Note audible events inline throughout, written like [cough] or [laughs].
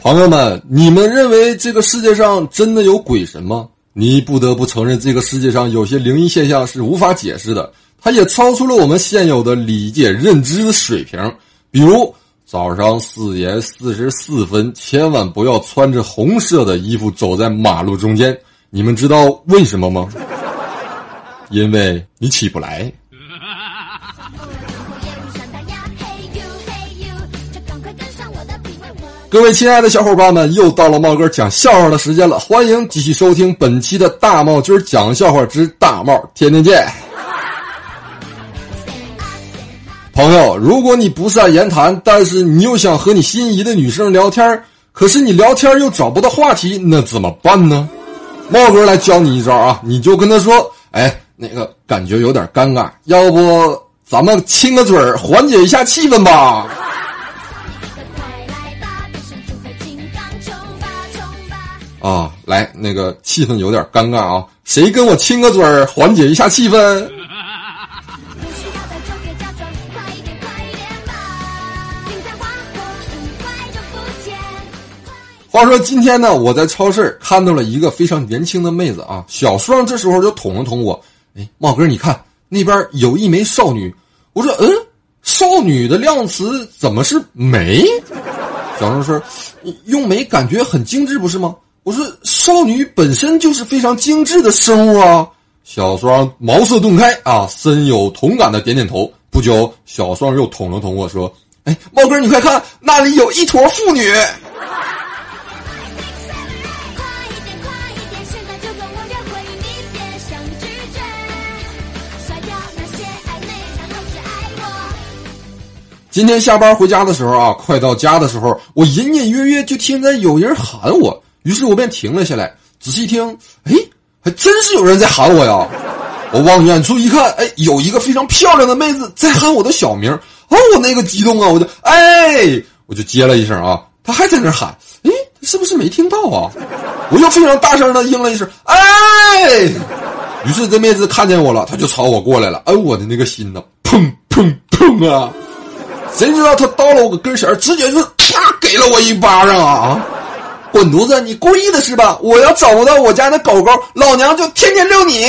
朋友们，你们认为这个世界上真的有鬼神吗？你不得不承认，这个世界上有些灵异现象是无法解释的，它也超出了我们现有的理解认知的水平。比如，早上四点四十四分，千万不要穿着红色的衣服走在马路中间。你们知道为什么吗？因为你起不来。各位亲爱的小伙伴们，又到了茂哥讲笑话的时间了，欢迎继续收听本期的大茂军讲笑话之大茂天天见。朋友，如果你不善言谈，但是你又想和你心仪的女生聊天，可是你聊天又找不到话题，那怎么办呢？茂哥来教你一招啊，你就跟他说：“哎，那个感觉有点尴尬，要不咱们亲个嘴，缓解一下气氛吧。”啊，来，那个气氛有点尴尬啊，谁跟我亲个嘴儿，缓解一下气氛？话说今天呢，我在超市看到了一个非常年轻的妹子啊，小双这时候就捅了捅我，哎，茂哥，你看那边有一枚少女，我说，嗯，少女的量词怎么是美？小双说，用美感觉很精致，不是吗？我说少女本身就是非常精致的生物啊！小双茅塞顿开啊，深有同感的点点头。不久，小双又捅了捅我说：“哎，猫哥，你快看，那里有一坨妇女。”今天下班回家的时候啊，快到家的时候，我隐隐约约就听见有人喊我。于是我便停了下来，仔细一听，哎，还真是有人在喊我呀！我往远处一看，哎，有一个非常漂亮的妹子在喊我的小名。哦，我那个激动啊！我就哎，我就接了一声啊，她还在那喊，哎，是不是没听到啊？我又非常大声的应了一声，哎！于是这妹子看见我了，她就朝我过来了。哎，我的那个心呐，砰砰砰啊！谁知道她到了我跟前，直接就啪给了我一巴掌啊！滚犊子！你故意的是吧？我要找不到我家的狗狗，老娘就天天遛你。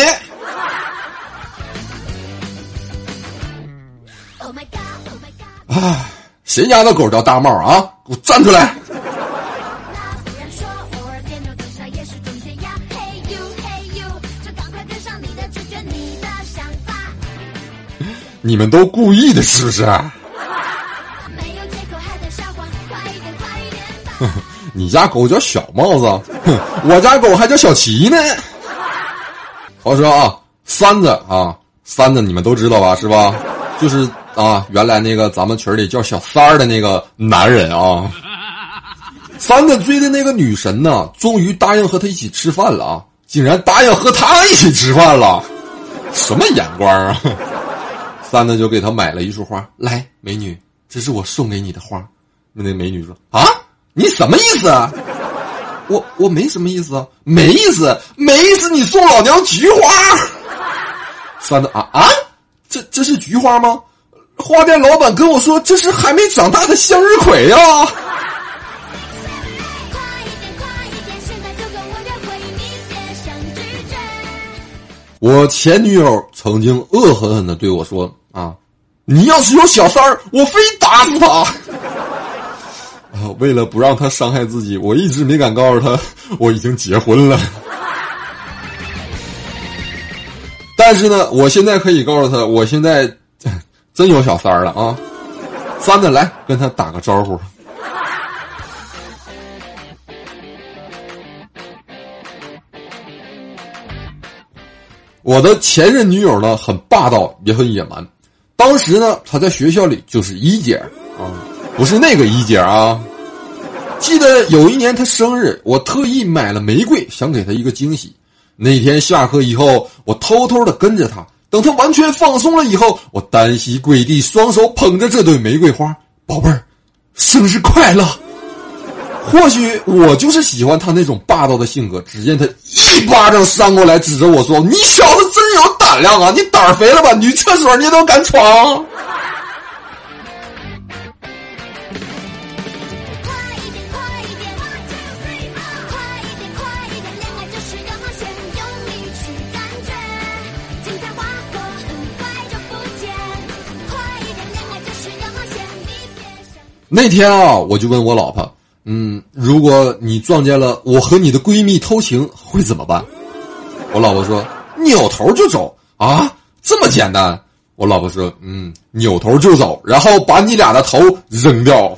哎，谁家的狗叫大帽啊？给我站出来！你们都故意的，是不是？你家狗叫小帽子，我家狗还叫小齐呢。话说啊，三子啊，三子你们都知道吧？是吧？就是啊，原来那个咱们群里叫小三儿的那个男人啊。三子追的那个女神呢，终于答应和他一起吃饭了啊！竟然答应和他一起吃饭了，什么眼光啊！三子就给他买了一束花，来，美女，这是我送给你的花。那那美女说啊。你什么意思啊？我我没什么意思啊，没意思，没意思。你送老娘菊花？三子啊啊，这这是菊花吗？花店老板跟我说这是还没长大的向日葵呀。我前女友曾经恶狠狠的对我说啊，你要是有小三儿，我非打死他。为了不让他伤害自己，我一直没敢告诉他我已经结婚了。但是呢，我现在可以告诉他，我现在真有小三儿了啊！三子来跟他打个招呼。我的前任女友呢，很霸道也很野蛮。当时呢，她在学校里就是一姐啊，不是那个一姐啊。记得有一年他生日，我特意买了玫瑰，想给他一个惊喜。那天下课以后，我偷偷的跟着他，等他完全放松了以后，我单膝跪地，双手捧着这对玫瑰花，宝贝儿，生日快乐！或许我就是喜欢他那种霸道的性格。只见他一巴掌扇过来，指着我说：“你小子真有胆量啊！你胆肥了吧？女厕所你都敢闯！”那天啊，我就问我老婆，嗯，如果你撞见了我和你的闺蜜偷情，会怎么办？我老婆说，扭头就走啊，这么简单。我老婆说，嗯，扭头就走，然后把你俩的头扔掉。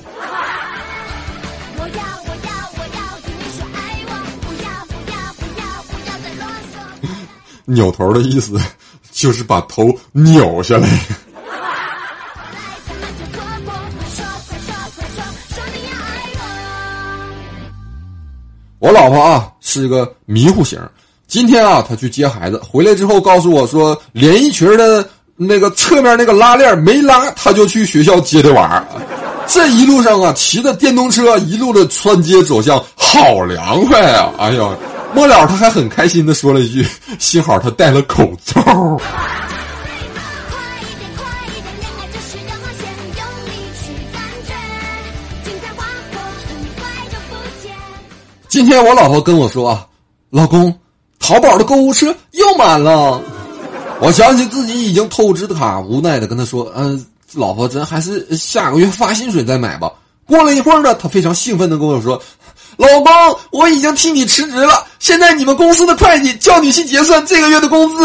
扭头的意思就是把头扭下来。我老婆啊是个迷糊型，今天啊她去接孩子回来之后告诉我说，连衣裙的那个侧面那个拉链没拉，她就去学校接的娃。这一路上啊骑着电动车一路的穿街走巷，好凉快啊！哎呦。末了，他还很开心的说了一句：“幸好他戴了口罩。”今天我老婆跟我说：“啊，老公，淘宝的购物车又满了。”我想起自己已经透支的卡，无奈的跟他说：“嗯，老婆，咱还是下个月发薪水再买吧。”过了一会儿呢，他非常兴奋的跟我说。老公，我已经替你辞职了。现在你们公司的会计叫你去结算这个月的工资。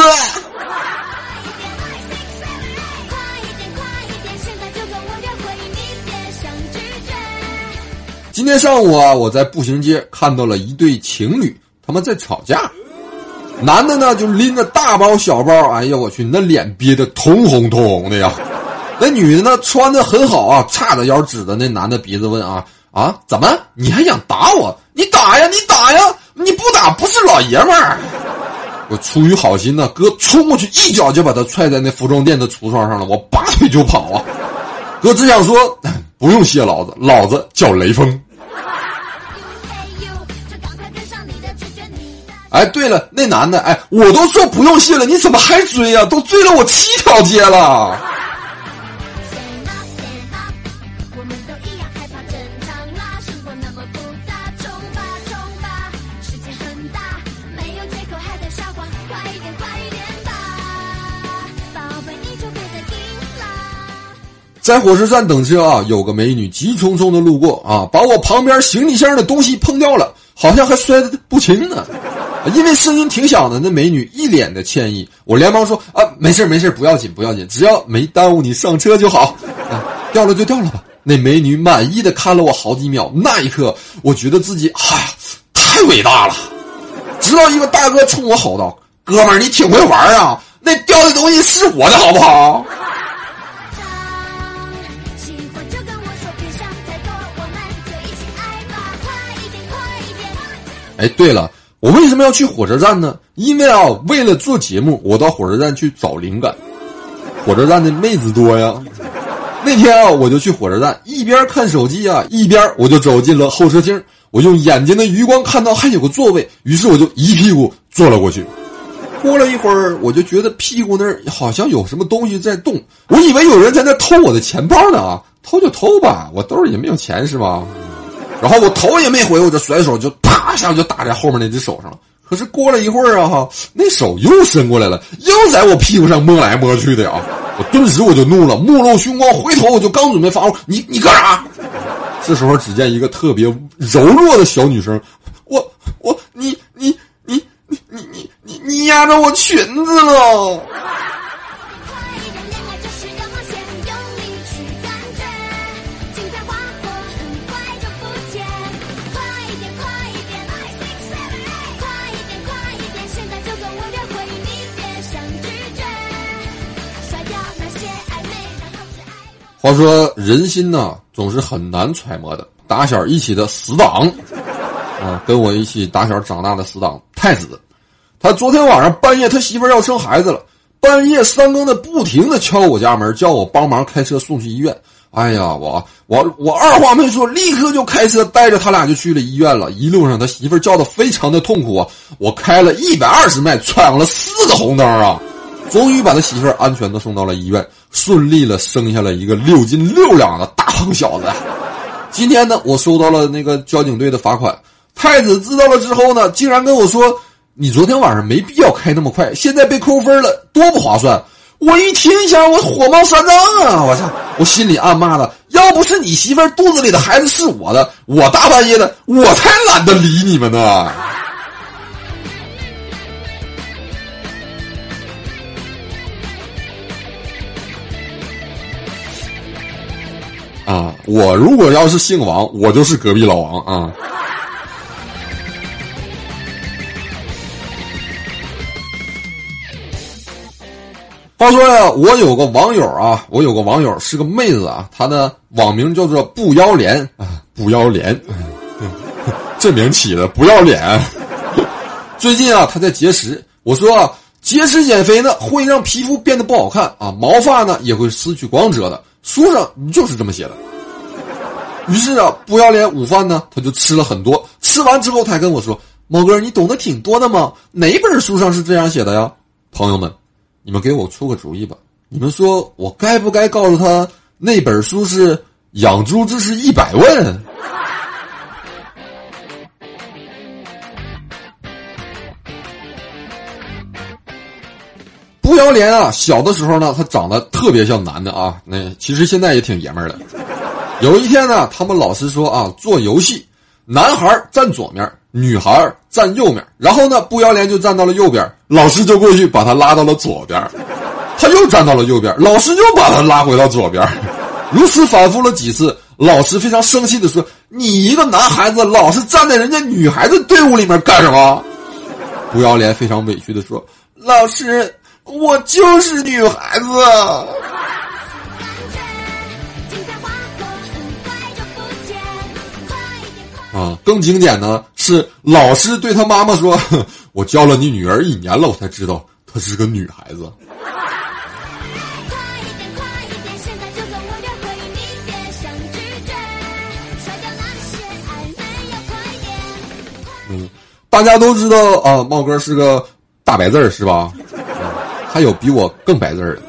今天上午啊，我在步行街看到了一对情侣，他们在吵架。男的呢，就拎着大包小包，哎呀，我去，那脸憋得通红通红的呀。那女的呢，穿的很好啊，叉着腰指着那男的鼻子问啊。啊！怎么？你还想打我？你打呀！你打呀！你不打不是老爷们儿。我出于好心呢，哥冲过去一脚就把他踹在那服装店的橱窗上了。我拔腿就跑啊！哥只想说，不用谢老子，老子叫雷锋。哎，对了，那男的，哎，我都说不用谢了，你怎么还追呀？都追了我七条街了。在火车站等车啊，有个美女急匆匆的路过啊，把我旁边行李箱的东西碰掉了，好像还摔得不轻呢。因为声音挺响的，那美女一脸的歉意。我连忙说啊，没事没事，不要紧不要紧，只要没耽误你上车就好。啊，掉了就掉了吧。那美女满意的看了我好几秒，那一刻我觉得自己哎呀太伟大了。直到一个大哥冲我吼道：“哥们儿，你挺会玩啊，那掉的东西是我的好不好？”哎，对了，我为什么要去火车站呢？因为啊，为了做节目，我到火车站去找灵感。火车站的妹子多呀。那天啊，我就去火车站，一边看手机啊，一边我就走进了候车厅。我用眼睛的余光看到还有个座位，于是我就一屁股坐了过去。过了一会儿，我就觉得屁股那儿好像有什么东西在动，我以为有人在那偷我的钱包呢啊，偷就偷吧，我兜里也没有钱是吧？然后我头也没回，我就甩手就啪一下就打在后面那只手上了。可是过了一会儿啊，哈，那手又伸过来了，又在我屁股上摸来摸去的啊！我顿时我就怒了，目露凶光，回头我就刚准备发火，你你干啥？这时候只见一个特别柔弱的小女生，我我你你你你你你你你压着我裙子了。话说人心呐，总是很难揣摩的。打小一起的死党，啊，跟我一起打小长大的死党太子，他昨天晚上半夜他媳妇要生孩子了，半夜三更的不停的敲我家门，叫我帮忙开车送去医院。哎呀，我我我二话没说，立刻就开车带着他俩就去了医院了。一路上他媳妇叫的非常的痛苦啊，我开了一百二十迈，闯了四个红灯啊。终于把他媳妇安全的送到了医院，顺利了生下了一个六斤六两的大胖小子。今天呢，我收到了那个交警队的罚款。太子知道了之后呢，竟然跟我说：“你昨天晚上没必要开那么快，现在被扣分了，多不划算。”我一听一下，我火冒三丈啊！我操，我心里暗骂的，要不是你媳妇肚子里的孩子是我的，我大半夜的，我才懒得理你们呢。啊，我如果要是姓王，我就是隔壁老王啊。话说呀，我有个网友啊，我有个网友是个妹子啊，她的网名叫做不要脸啊，不要脸，[laughs] 这名起的不要脸。最近啊，她在节食，我说啊，节食减肥呢会让皮肤变得不好看啊，毛发呢也会失去光泽的，书上就是这么写的。于是啊，不要脸午饭呢，他就吃了很多，吃完之后他跟我说：“猫哥，你懂得挺多的嘛？哪本书上是这样写的呀？”朋友们。你们给我出个主意吧！你们说我该不该告诉他那本书是《养猪知识一百问》？不要脸啊！小的时候呢，他长得特别像男的啊，那其实现在也挺爷们儿的。有一天呢，他们老师说啊，做游戏，男孩站左面。女孩站右面，然后呢，不要脸就站到了右边，老师就过去把他拉到了左边，他又站到了右边，老师又把他拉回到左边，如此反复了几次，老师非常生气的说：“你一个男孩子，老是站在人家女孩子队伍里面干什么？”不要脸非常委屈的说：“老师，我就是女孩子。”啊，更经典的是老师对他妈妈说：“ [laughs] 我教了你女儿一年了，我才知道她是个女孩子。”嗯，大家都知道啊，茂哥是个大白字儿是吧？还有比我更白字儿的。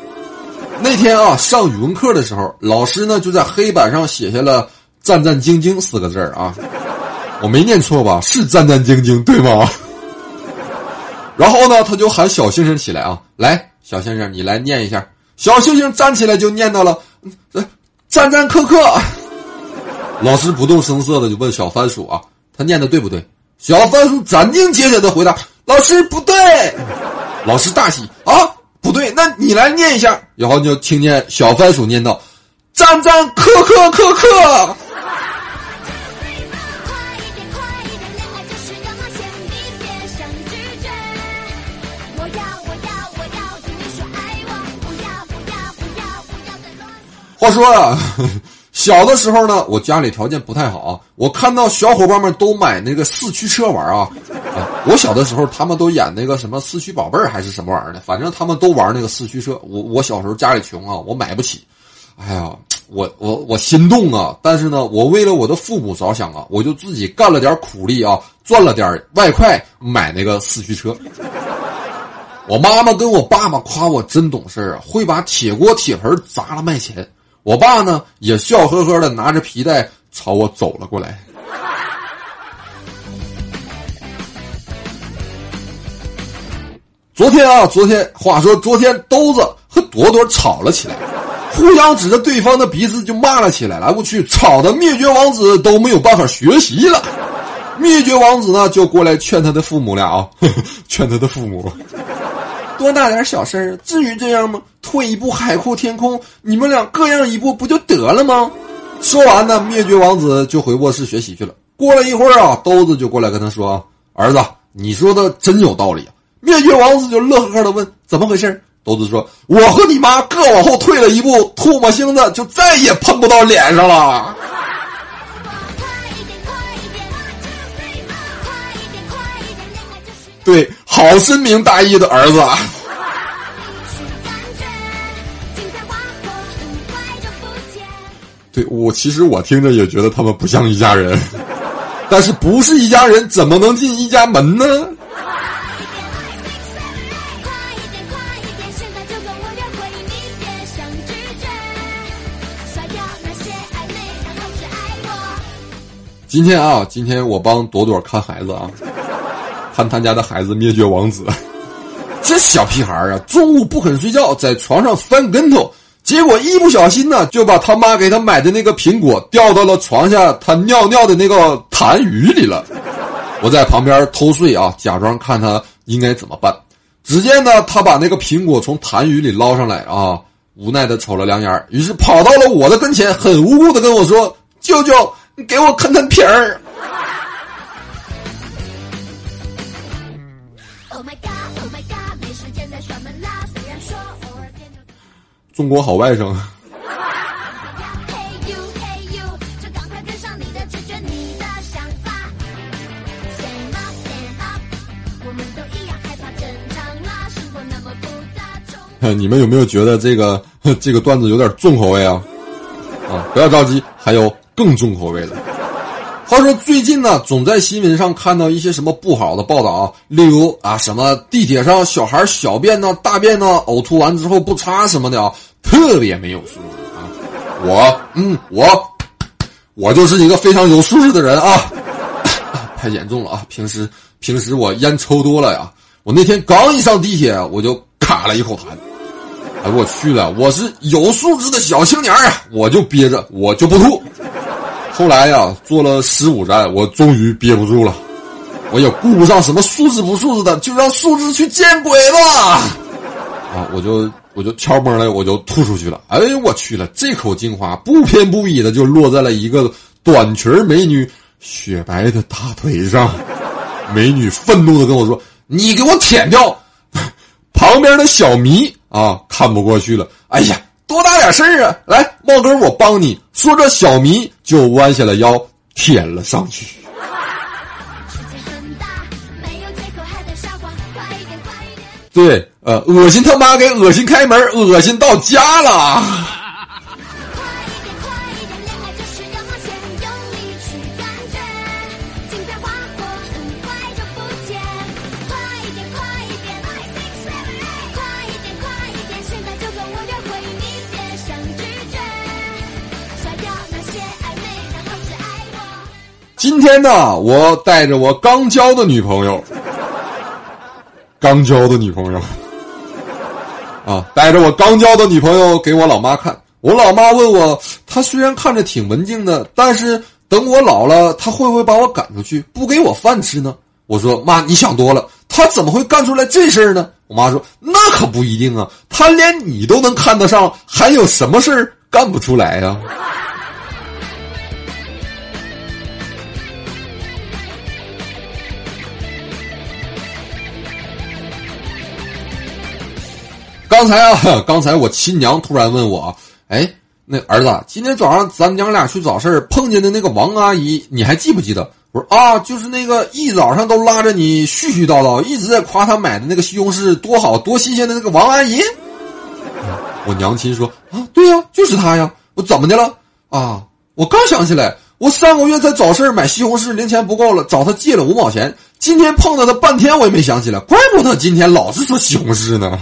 那天啊，上语文课的时候，老师呢就在黑板上写下了“战战兢兢”四个字儿啊。我没念错吧？是战战兢兢，对吗？[laughs] 然后呢，他就喊小星星起来啊，来，小星星，你来念一下。小星星站起来就念到了，战战兢兢。[laughs] 老师不动声色的就问小番薯啊，他念的对不对？小番薯斩钉截铁的回答，老师不对。老师大喜啊，那你来念一下。然后就听见小番薯念道，战战兢兢兢兢。话说啊，小的时候呢，我家里条件不太好。我看到小伙伴们都买那个四驱车玩啊，啊，我小的时候他们都演那个什么四驱宝贝儿还是什么玩意儿的，反正他们都玩那个四驱车。我我小时候家里穷啊，我买不起。哎呀，我我我心动啊！但是呢，我为了我的父母着想啊，我就自己干了点苦力啊，赚了点外快买那个四驱车。我妈妈跟我爸爸夸我真懂事啊，会把铁锅铁盆砸了卖钱。我爸呢也笑呵呵的拿着皮带朝我走了过来。昨天啊，昨天话说昨天兜子和朵朵吵了起来，互相指着对方的鼻子就骂了起来。来我去，吵的灭绝王子都没有办法学习了。灭绝王子呢就过来劝他的父母俩啊，[laughs] 劝他的父母。多大点小事儿，至于这样吗？退一步海阔天空，你们俩各让一步不就得了吗？说完呢，灭绝王子就回卧室学习去了。过了一会儿啊，兜子就过来跟他说：“儿子，你说的真有道理啊。”灭绝王子就乐呵呵的问：“怎么回事？”兜子说：“我和你妈各往后退了一步，唾沫星子就再也碰不到脸上了。”对，好深明大义的儿子。对我，其实我听着也觉得他们不像一家人，但是不是一家人，怎么能进一家门呢？今天啊，今天我帮朵朵看孩子啊。看他家的孩子灭绝王子，[laughs] 这小屁孩啊，中午不肯睡觉，在床上翻跟头，结果一不小心呢，就把他妈给他买的那个苹果掉到了床下他尿尿的那个痰盂里了。我在旁边偷睡啊，假装看他应该怎么办。只见呢，他把那个苹果从痰盂里捞上来啊，无奈的瞅了两眼，于是跑到了我的跟前，很无辜的跟我说：“舅舅，你给我啃啃皮儿。”中国好外甥。[laughs] 你们有没有觉得这个 [laughs] 这个段子有点重口味啊？啊，不要着急，还有更重口味的。话说最近呢，总在新闻上看到一些什么不好的报道啊，例如啊，什么地铁上小孩小便呢、大便呢、呕吐完之后不擦什么的啊，特别没有素质啊。我，嗯，我，我就是一个非常有素质的人啊。[coughs] 太严重了啊！平时平时我烟抽多了呀，我那天刚一上地铁我就卡了一口痰。哎，我去了！我是有素质的小青年啊，我就憋着，我就不吐。后来呀，坐了十五站，我终于憋不住了，我也顾不上什么素质不素质的，就让素质去见鬼吧！啊，我就我就悄摸的我就吐出去了。哎呦我去了，这口精华不偏不倚的就落在了一个短裙美女雪白的大腿上。美女愤怒的跟我说：“你给我舔掉！”旁边的小迷。啊，看不过去了！哎呀，多大点事儿啊！来，茂哥，我帮你。说着，小迷就弯下了腰，舔了上去。对，呃，恶心他妈给恶心开门，恶心到家了。快一点快一点，恋爱就是要冒险，用力去感觉今天呢，我带着我刚交的女朋友，刚交的女朋友，啊，带着我刚交的女朋友给我老妈看。我老妈问我，她虽然看着挺文静的，但是等我老了，她会不会把我赶出去，不给我饭吃呢？我说妈，你想多了，她怎么会干出来这事儿呢？我妈说那可不一定啊，她连你都能看得上，还有什么事儿干不出来呀？刚才啊，刚才我亲娘突然问我：“哎，那儿子，今天早上咱娘俩去早市碰见的那个王阿姨，你还记不记得？”我说：“啊，就是那个一早上都拉着你絮絮叨叨，一直在夸她买的那个西红柿多好多新鲜的那个王阿姨。”我娘亲说：“啊，对呀，就是她呀。我怎么的了？啊，我刚想起来，我上个月在早市买西红柿零钱不够了，找她借了五毛钱。今天碰到她半天，我也没想起来，怪不得今天老是说西红柿呢。”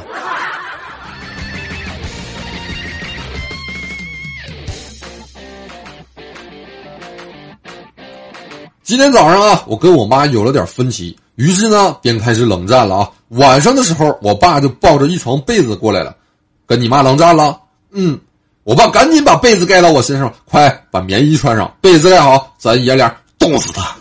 今天早上啊，我跟我妈有了点分歧，于是呢，便开始冷战了啊。晚上的时候，我爸就抱着一床被子过来了，跟你妈冷战了。嗯，我爸赶紧把被子盖到我身上，快把棉衣穿上，被子盖好，咱爷俩冻死他。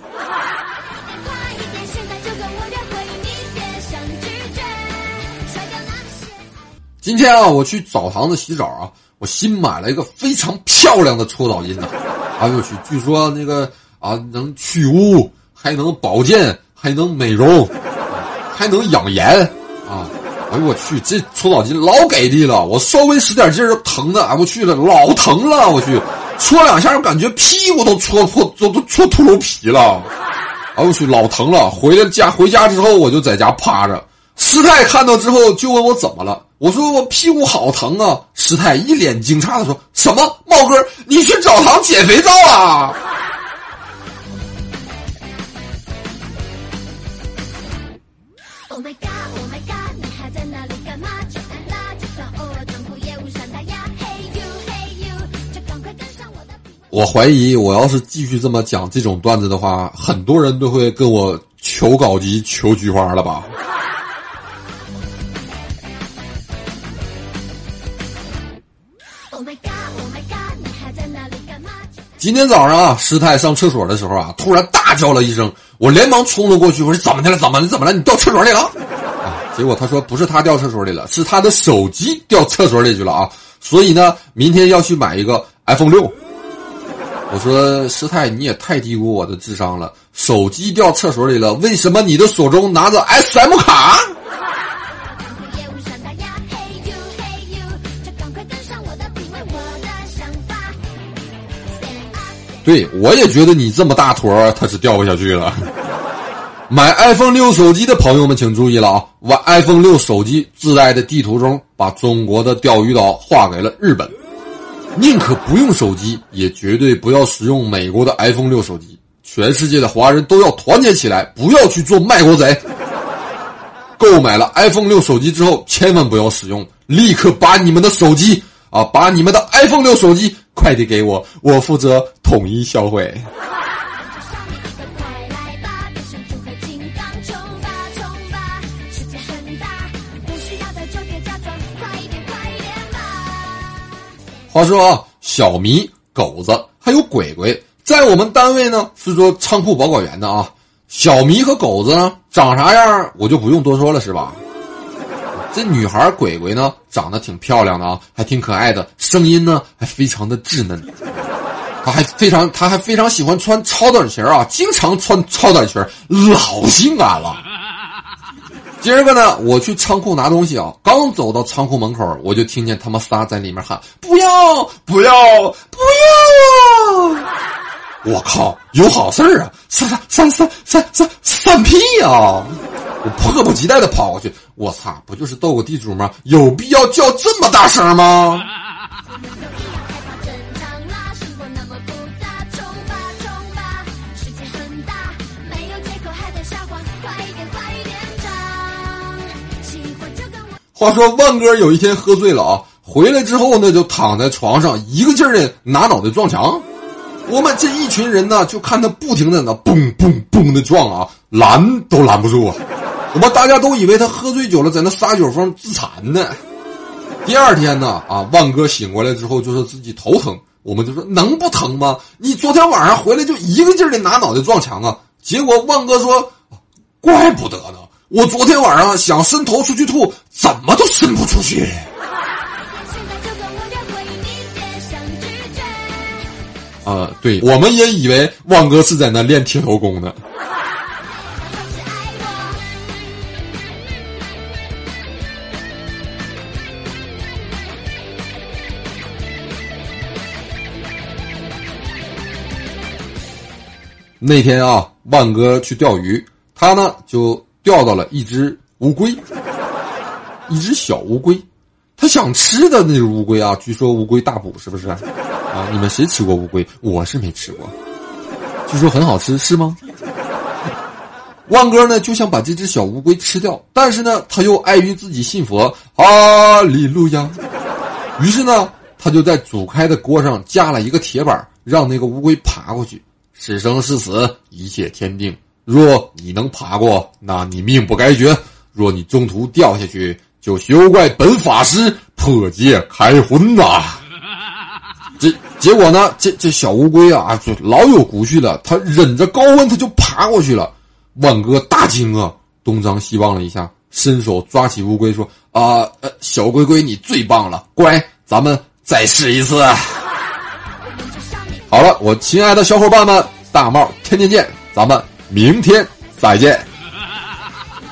今天啊，我去澡堂子洗澡啊，我新买了一个非常漂亮的搓澡巾呢。哎呦我去，据说那个。啊，能去污，还能保健，还能美容，[laughs] 还能养颜啊！哎呦我去，这搓澡巾老给力了，我稍微使点劲儿，疼的，哎我去了，老疼了，我去，搓两下，我感觉屁股都搓破，都都搓秃噜皮了，哎我去，老疼了。回了家，回家之后我就在家趴着，师太看到之后就问我怎么了，我说我屁股好疼啊。师太一脸惊诧的说：“什么？茂哥，你去澡堂捡肥皂啊？”我怀疑，我要是继续这么讲这种段子的话，很多人都会跟我求稿基求菊花了吧？今天早上啊，师太上厕所的时候啊，突然大叫了一声，我连忙冲了过去，我说怎么的了？怎么了？怎么了？你掉厕所里了？啊！结果他说不是他掉厕所里了，是他的手机掉厕所里去了啊！所以呢，明天要去买一个 iPhone 六。我说师太，你也太低估我的智商了，手机掉厕所里了，为什么你的手中拿着 SM 卡？对，我也觉得你这么大坨，它是掉不下去了。买 iPhone 六手机的朋友们请注意了啊！我 iPhone 六手机自带的地图中，把中国的钓鱼岛划给了日本。宁可不用手机，也绝对不要使用美国的 iPhone 六手机。全世界的华人都要团结起来，不要去做卖国贼。购买了 iPhone 六手机之后，千万不要使用，立刻把你们的手机啊，把你们的 iPhone 六手机。快递给我，我负责统一销毁。话说啊，小迷、狗子还有鬼鬼，在我们单位呢是做仓库保管员的啊。小迷和狗子呢长啥样，我就不用多说了，是吧？这女孩鬼鬼呢，长得挺漂亮的啊，还挺可爱的，声音呢还非常的稚嫩。她还非常，她还非常喜欢穿超短裙啊，经常穿超短裙，老性感了。今儿个呢，我去仓库拿东西啊，刚走到仓库门口，我就听见他们仨在里面喊：“不要，不要，不要啊！”我靠，有好事儿啊！散散散散散散屁呀！我迫不及待的跑过去，我操，不就是斗个地主吗？有必要叫这么大声吗？话说万哥有一天喝醉了啊，回来之后呢，就躺在床上一个劲儿的拿脑袋撞墙。我们这一群人呢，就看他不停的那嘣嘣嘣的撞啊，拦都拦不住啊。我们大家都以为他喝醉酒了，在那撒酒疯自残呢。第二天呢，啊，万哥醒过来之后就说自己头疼，我们就说能不疼吗？你昨天晚上回来就一个劲儿的拿脑袋撞墙啊。结果万哥说，怪不得呢，我昨天晚上想伸头出去吐，怎么都伸不出去。啊，对，我们也以为万哥是在那练铁头功呢。那天啊，万哥去钓鱼，他呢就钓到了一只乌龟，[laughs] 一只小乌龟，他想吃的那只乌龟啊，据说乌龟大补，是不是？啊！你们谁吃过乌龟？我是没吃过，据说很好吃，是吗？[laughs] 万哥呢就想把这只小乌龟吃掉，但是呢他又碍于自己信佛，哈利路亚。于是呢他就在煮开的锅上架了一个铁板，让那个乌龟爬过去。是生是死，一切天定。若你能爬过，那你命不该绝；若你中途掉下去，就休怪本法师破戒开荤呐。[laughs] 这结果呢？这这小乌龟啊，就老有骨气了。他忍着高温，他就爬过去了。万哥大惊啊，东张西望了一下，伸手抓起乌龟说：“啊，呃，小龟龟，你最棒了，乖，咱们再试一次。[laughs] ”好了，我亲爱的小伙伴们，大帽天天见，咱们明天再见。